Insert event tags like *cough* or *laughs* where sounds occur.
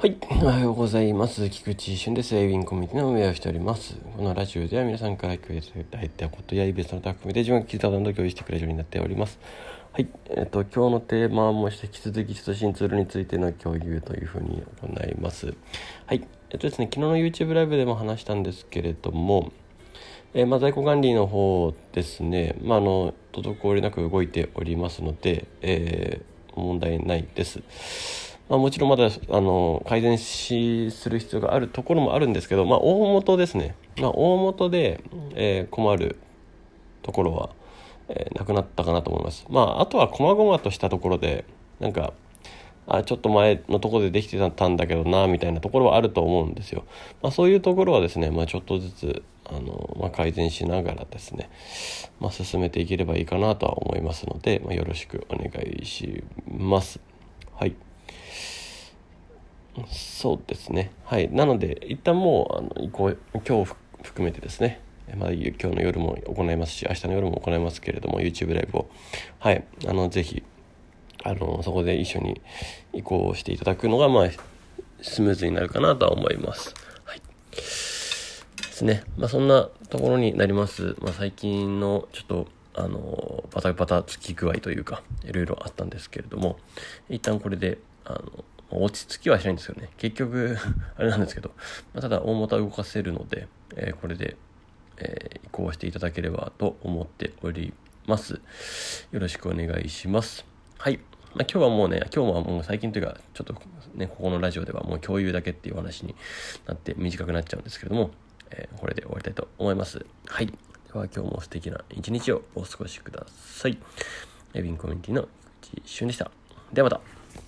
はい。おはようございます。菊池俊です。エイウィンコミュニティの運営をしております。このラジオでは皆さんから共有いただいたことやイベントのタッグで自分が聞いたことを共有してくれるようになっております。はい。えっ、と、今日のテーマもして引き続き通信ツールについての共有というふうに行います。はい。えっとですね、昨日の YouTube ライブでも話したんですけれども、えー、まあ、在庫管理の方ですね、まあ、あの滞りなく動いておりますので、え、問題ないです。まあ、もちろんまだあの改善しする必要があるところもあるんですけど、まあ、大元ですね、まあ、大元で、えー、困るところは、えー、なくなったかなと思います。まあ、あとは細々としたところでなんかあちょっと前のところでできてたんだけどなみたいなところはあると思うんですよ。まあ、そういうところはですね、まあ、ちょっとずつあの、まあ、改善しながらですね、まあ、進めていければいいかなとは思いますので、まあ、よろしくお願いします。はい。そうですね。はい。なので、一旦もう、あの、移行、今日含めてですね、まあ、今日の夜も行いますし、明日の夜も行いますけれども、YouTube ライブを、はい、あの、ぜひ、あの、そこで一緒に移行していただくのが、まあ、スムーズになるかなとは思います。はい。ですね。まあ、そんなところになります。まあ、最近の、ちょっと、あの、バタバタつき具合というか、いろいろあったんですけれども、一旦これで、あの、落ち着きはしないんですよね。結局 *laughs* あれなんですけど、まあ、ただ大元は動かせるので、えー、これで、えー、移行していただければと思っております。よろしくお願いします。はい。まあ、今日はもうね、今日はもう最近というか、ちょっとね、ここのラジオではもう共有だけっていう話になって短くなっちゃうんですけども、えー、これで終わりたいと思います。はい。では今日も素敵な一日をお過ごしください。エビンコミュニティの菊池俊でした。ではまた。